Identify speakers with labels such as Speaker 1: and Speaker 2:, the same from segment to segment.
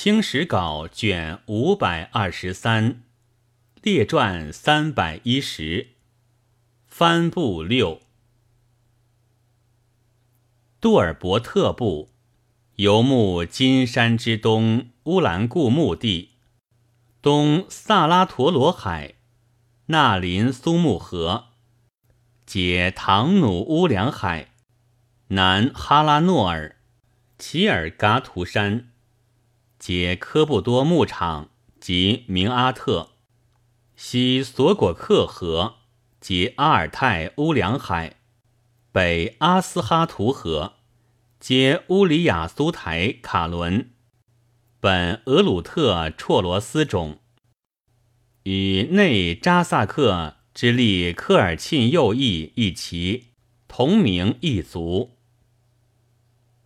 Speaker 1: 清史稿卷五百二十三，列传三百一十，帆布六。杜尔伯特部游牧金山之东乌兰固墓地，东萨拉陀罗海，纳林苏木河，解唐努乌梁海，南哈拉诺尔，齐尔嘎图山。皆科布多牧场及明阿特，西索果克河及阿尔泰乌梁海，北阿斯哈图河，皆乌里雅苏台卡伦，本俄鲁特绰罗斯种，与内扎萨克之利科尔沁右翼一齐，同名一族。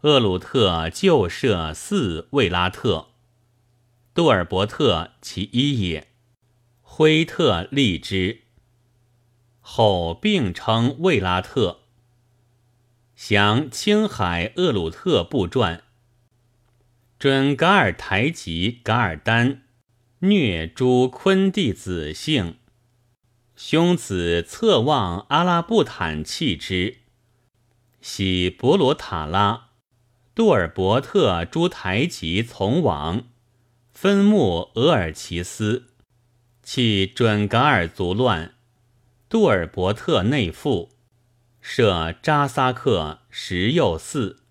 Speaker 1: 厄鲁特旧设四卫拉特，杜尔伯特其一也。辉特立之，后并称卫拉特。详青海厄鲁特部传。准噶尔台吉噶尔丹虐诸昆弟子姓，兄子侧望阿拉布坦弃之，喜博罗塔拉。杜尔伯特诸台吉从王，分牧额尔齐斯，弃准噶尔族乱。杜尔伯特内附，设扎萨克十右四，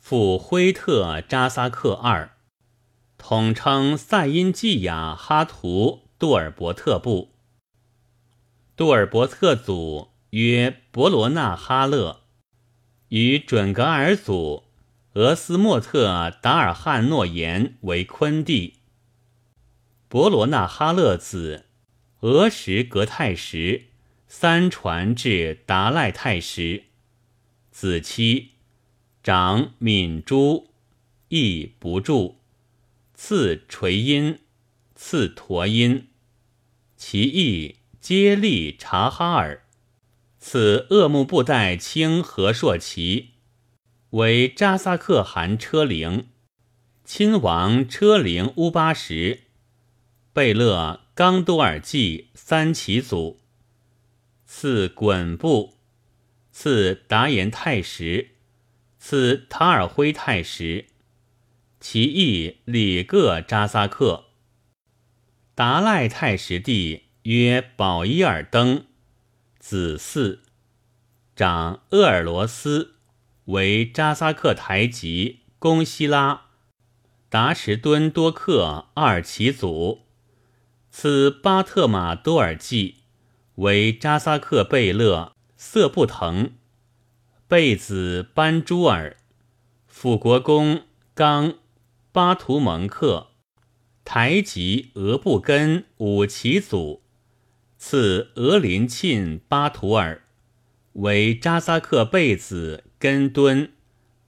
Speaker 1: 复辉特扎萨克二，统称塞因季亚哈图杜尔伯特部。杜尔伯特祖曰伯罗纳哈勒，与准噶尔祖。俄斯莫特达尔汉诺言为昆弟，伯罗纳哈勒子，俄什格泰什，三传至达赖泰什，子妻长敏珠，亦不住，次垂音，次陀音，其意皆利察哈尔，此鄂木布袋清和硕奇。为扎萨克汗车陵，亲王车陵乌巴什，贝勒刚多尔济三旗祖，赐衮布，赐达延太石，赐塔尔辉太石，其义里各扎萨克。达赖太石弟曰保伊尔登，子嗣，长鄂尔罗斯。为扎萨克台吉贡希拉达什敦多克二旗祖，此巴特马多尔济为扎萨克贝勒色布腾贝子班朱尔辅国公刚巴图蒙克。台吉俄布根五旗祖，次俄林沁巴图尔为扎萨克贝子。根敦、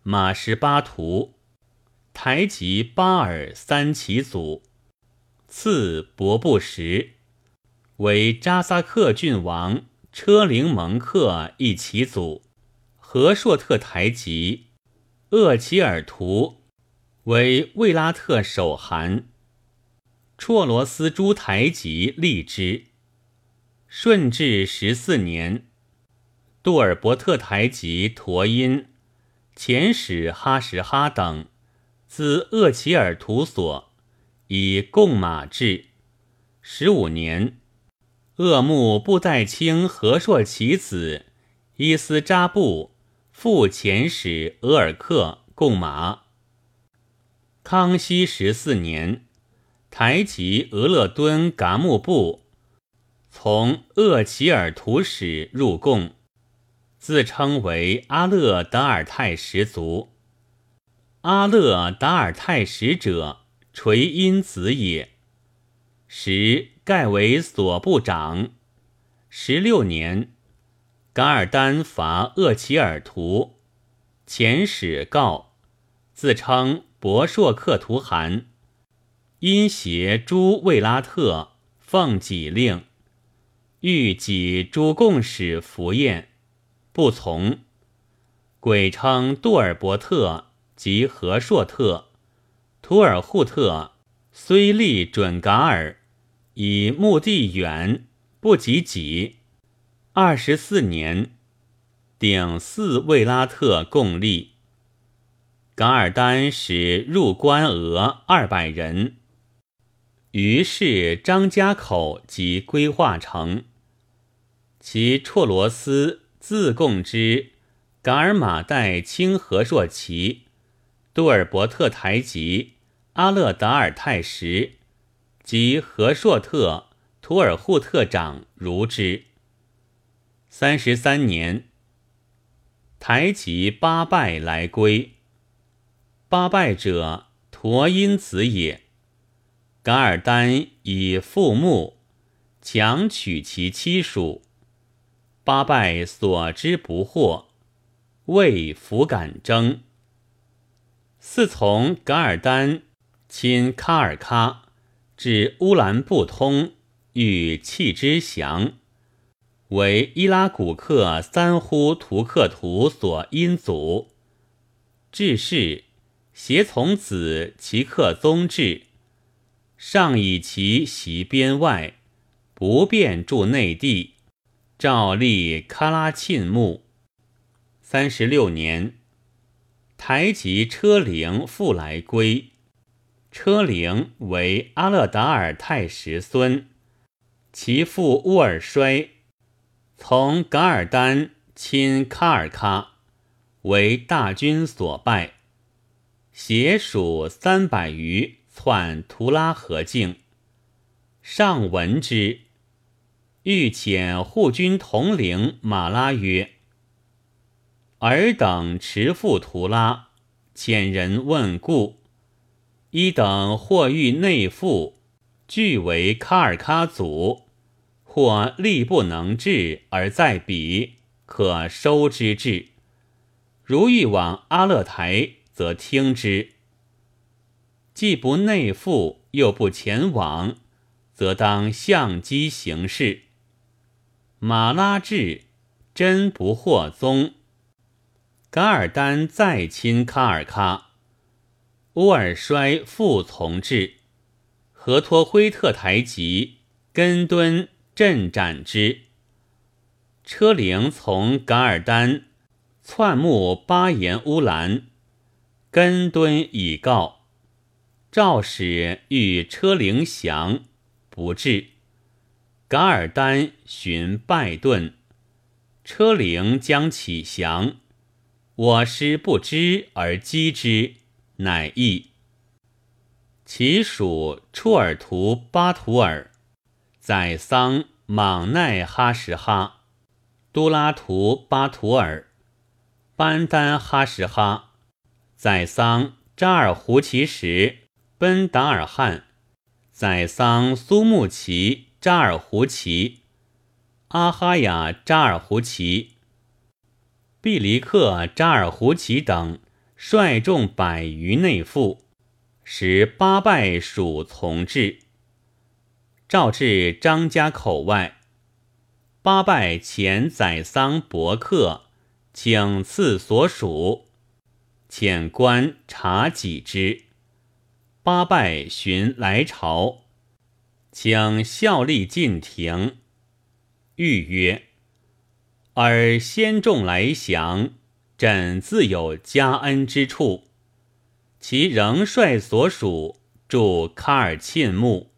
Speaker 1: 马什巴图、台吉巴尔三旗祖，次伯布什为扎萨克郡王车陵蒙克一旗祖，和硕特台吉厄齐尔图为卫拉特首汗，绰罗斯诸台吉立之。顺治十四年。杜尔伯特台吉陀因、前使哈什哈等，自厄齐尔图所，以贡马至。十五年，鄂木布袋清和硕其子伊斯扎布复前使额尔克贡马。康熙十四年，台吉俄勒敦噶木布从厄齐尔图使入贡。自称为阿勒达尔泰十族，阿勒达尔泰十者垂因子也。时盖为所部长。十六年，噶尔丹伐厄齐尔图，遣使告，自称博硕克图汗，因携诸卫拉特奉己令，欲己诸贡使赴宴。不从，鬼称杜尔伯特及和硕特、图尔扈特虽立准噶尔，以墓地远，不及己。二十四年，顶四卫拉特共立。噶尔丹使入关俄二百人，于是张家口即归化城。其绰罗斯自贡之噶尔玛代清和硕旗，杜尔伯特台吉阿勒达尔泰什及和硕特图尔扈特长如之。三十三年，台吉八拜来归。八拜者，陀因子也。噶尔丹以父墓，强取其妻属。八拜所知不惑，未弗敢争。四从噶尔丹亲喀尔喀，至乌兰布通，欲弃之降。为伊拉古克三呼图克图所因祖，至是携从子其克宗至，上以其袭边外，不便住内地，诏立喀拉沁墓。三十六年，台吉车陵复来归，车陵为阿勒达尔太石孙，其父乌尔衰。从噶尔丹亲喀尔喀，为大军所败，携属三百余窜图拉河境。上闻之，欲遣护军统领马拉曰：“尔等持赴图拉，遣人问故。一等或欲内附，俱为喀尔喀祖。”或力不能至而在彼，可收之至。如欲往阿勒台，则听之；既不内附，又不前往，则当相机行事。马拉至，真不获宗。噶尔丹再亲喀尔喀，乌尔衰复从至，何托辉特台吉根敦。镇斩之。车陵从噶尔丹窜木巴颜乌兰，根敦已告，赵使欲车陵降，不至。噶尔丹寻败遁，车陵将起降，我师不知而击之，乃易。其属处尔图巴图尔。宰桑莽奈哈什哈，都拉图巴图尔，班丹哈什哈，宰桑扎尔胡奇什，奔达尔汗，宰桑苏木齐扎尔胡奇，阿哈雅扎尔胡奇，毕黎克扎尔胡奇等率众百余内附，使八拜属从至。召至张家口外，八拜遣宰桑伯克，请赐所属，遣官查己之。八拜寻来朝，请效力进庭。欲曰：“尔先众来降，朕自有加恩之处。其仍率所属驻喀尔沁墓。”